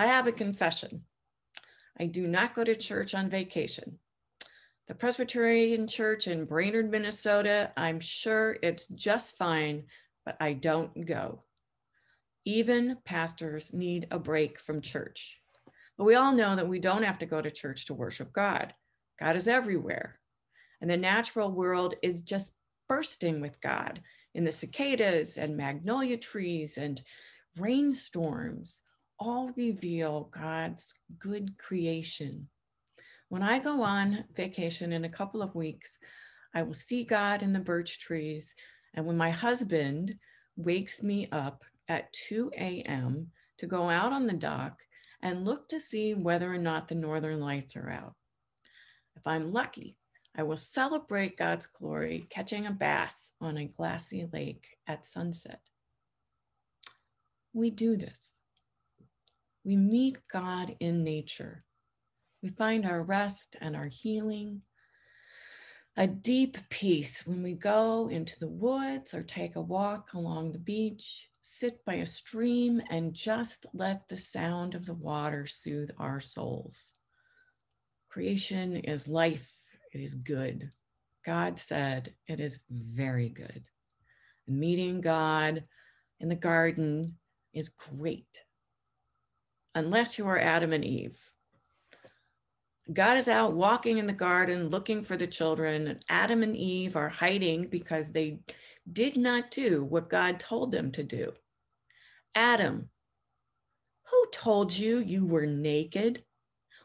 I have a confession. I do not go to church on vacation. The Presbyterian Church in Brainerd, Minnesota, I'm sure it's just fine, but I don't go. Even pastors need a break from church. But we all know that we don't have to go to church to worship God. God is everywhere. And the natural world is just bursting with God in the cicadas and magnolia trees and rainstorms all reveal God's good creation. When I go on vacation in a couple of weeks, I will see God in the birch trees. And when my husband wakes me up at 2 a.m. to go out on the dock and look to see whether or not the northern lights are out. If I'm lucky, I will celebrate God's glory catching a bass on a glassy lake at sunset. We do this. We meet God in nature. We find our rest and our healing, a deep peace when we go into the woods or take a walk along the beach, sit by a stream, and just let the sound of the water soothe our souls. Creation is life, it is good. God said it is very good. Meeting God in the garden is great, unless you are Adam and Eve. God is out walking in the garden looking for the children. Adam and Eve are hiding because they did not do what God told them to do. Adam, who told you you were naked?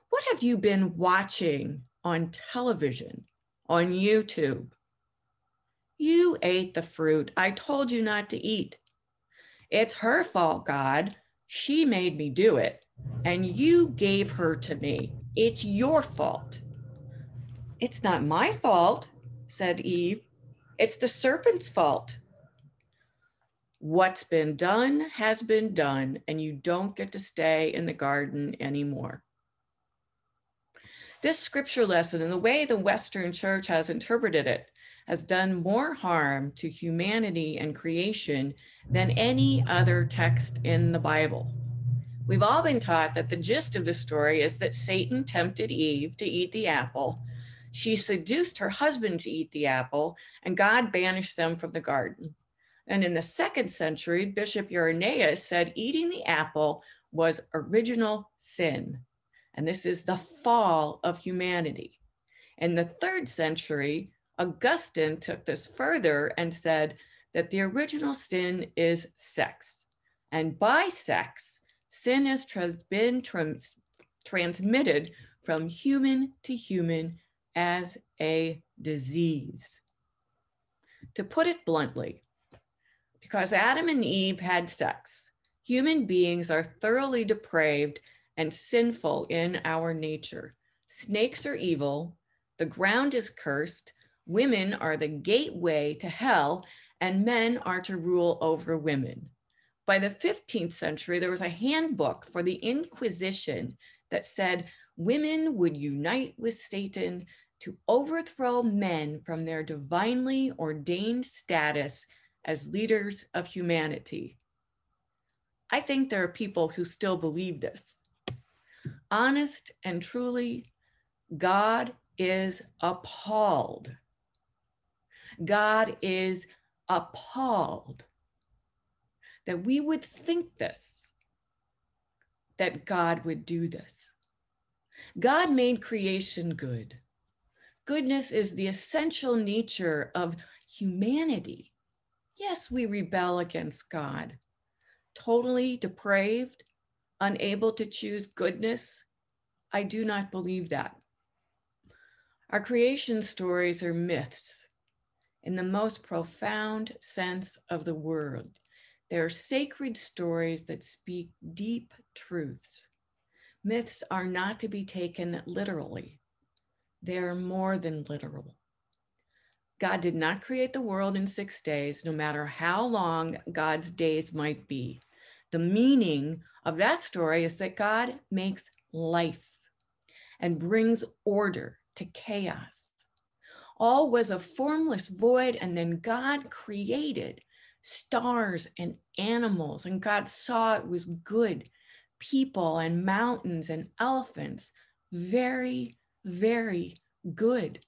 What have you been watching on television, on YouTube? You ate the fruit I told you not to eat. It's her fault, God. She made me do it, and you gave her to me. It's your fault. It's not my fault, said Eve. It's the serpent's fault. What's been done has been done, and you don't get to stay in the garden anymore. This scripture lesson and the way the Western church has interpreted it has done more harm to humanity and creation than any other text in the Bible. We've all been taught that the gist of the story is that Satan tempted Eve to eat the apple. She seduced her husband to eat the apple, and God banished them from the garden. And in the second century, Bishop Irenaeus said eating the apple was original sin. And this is the fall of humanity. In the third century, Augustine took this further and said that the original sin is sex. And by sex, sin has been trans- transmitted from human to human as a disease. To put it bluntly, because Adam and Eve had sex, human beings are thoroughly depraved and sinful in our nature. Snakes are evil, the ground is cursed, women are the gateway to hell, and men are to rule over women. By the 15th century, there was a handbook for the Inquisition that said women would unite with Satan to overthrow men from their divinely ordained status as leaders of humanity. I think there are people who still believe this. Honest and truly, God is appalled God is appalled that we would think this, that God would do this. God made creation good. Goodness is the essential nature of humanity. Yes, we rebel against God, totally depraved, unable to choose goodness. I do not believe that. Our creation stories are myths in the most profound sense of the word. They're sacred stories that speak deep truths. Myths are not to be taken literally, they're more than literal. God did not create the world in six days, no matter how long God's days might be. The meaning of that story is that God makes life and brings order to chaos all was a formless void. And then God created stars and animals, and God saw it was good. people and mountains and elephants very, very good.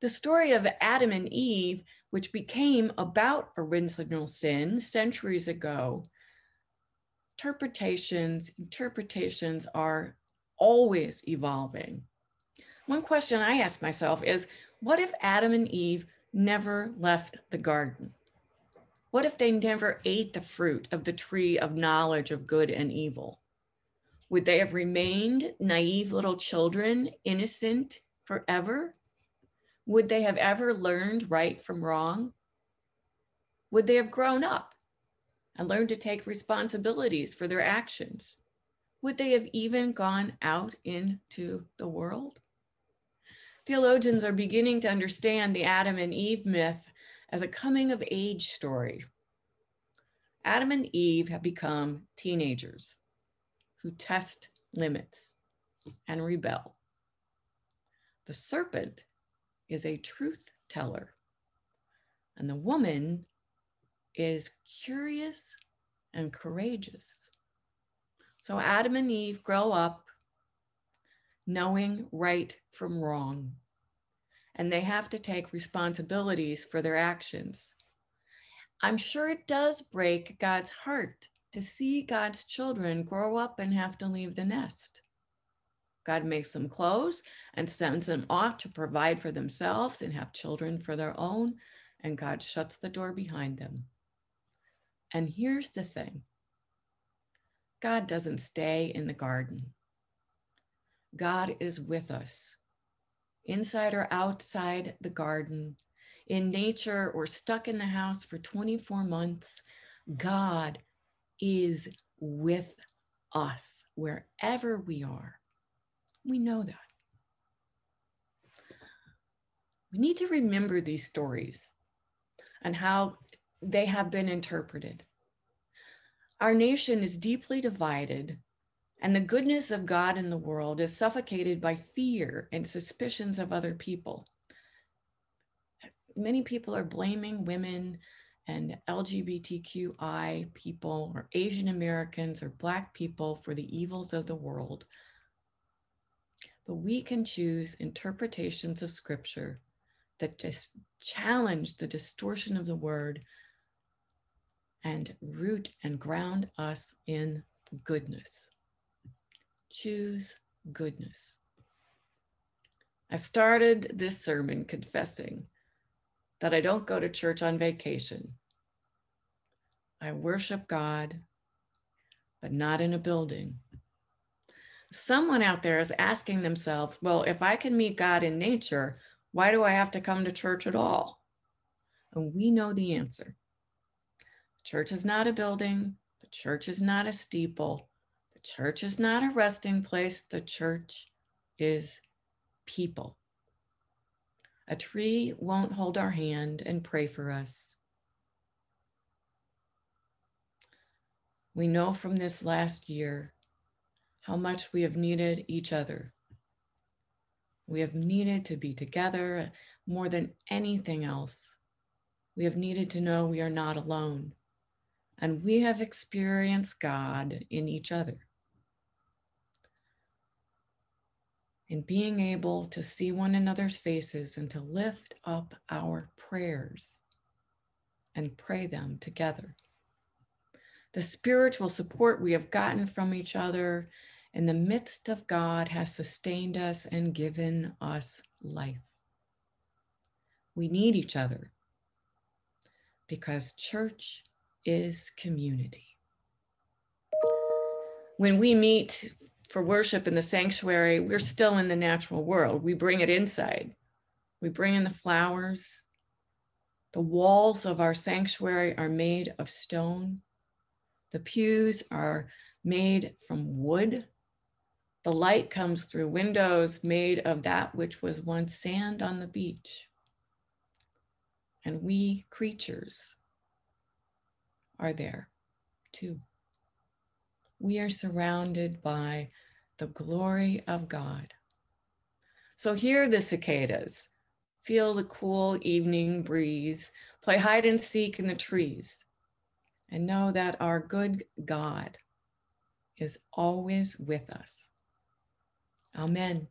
The story of Adam and Eve, which became about original sin centuries ago, interpretations, interpretations are always evolving. One question I ask myself is what if Adam and Eve never left the garden? What if they never ate the fruit of the tree of knowledge of good and evil? Would they have remained naive little children, innocent forever? Would they have ever learned right from wrong? Would they have grown up and learned to take responsibilities for their actions? Would they have even gone out into the world? Theologians are beginning to understand the Adam and Eve myth as a coming of age story. Adam and Eve have become teenagers who test limits and rebel. The serpent is a truth teller, and the woman is curious and courageous. So Adam and Eve grow up knowing right from wrong, and they have to take responsibilities for their actions. I'm sure it does break God's heart to see God's children grow up and have to leave the nest. God makes them close and sends them off to provide for themselves and have children for their own, and God shuts the door behind them. And here's the thing God doesn't stay in the garden, God is with us, inside or outside the garden, in nature or stuck in the house for 24 months. God is with us wherever we are. We know that. We need to remember these stories and how they have been interpreted. Our nation is deeply divided, and the goodness of God in the world is suffocated by fear and suspicions of other people. Many people are blaming women and LGBTQI people or Asian Americans or Black people for the evils of the world. But we can choose interpretations of scripture that just challenge the distortion of the word and root and ground us in goodness. Choose goodness. I started this sermon confessing that I don't go to church on vacation. I worship God, but not in a building. Someone out there is asking themselves, well, if I can meet God in nature, why do I have to come to church at all? And we know the answer. Church is not a building, the church is not a steeple, church is not a resting place, the church is people. A tree won't hold our hand and pray for us. We know from this last year how much we have needed each other. We have needed to be together more than anything else. We have needed to know we are not alone. And we have experienced God in each other. In being able to see one another's faces and to lift up our prayers and pray them together. The spiritual support we have gotten from each other in the midst of God has sustained us and given us life. We need each other because church is community. When we meet for worship in the sanctuary, we're still in the natural world. We bring it inside. We bring in the flowers. The walls of our sanctuary are made of stone. The pews are made from wood. The light comes through windows made of that which was once sand on the beach. And we creatures are there too. We are surrounded by the glory of God. So hear the cicadas, feel the cool evening breeze, play hide and seek in the trees, and know that our good God is always with us. Amen.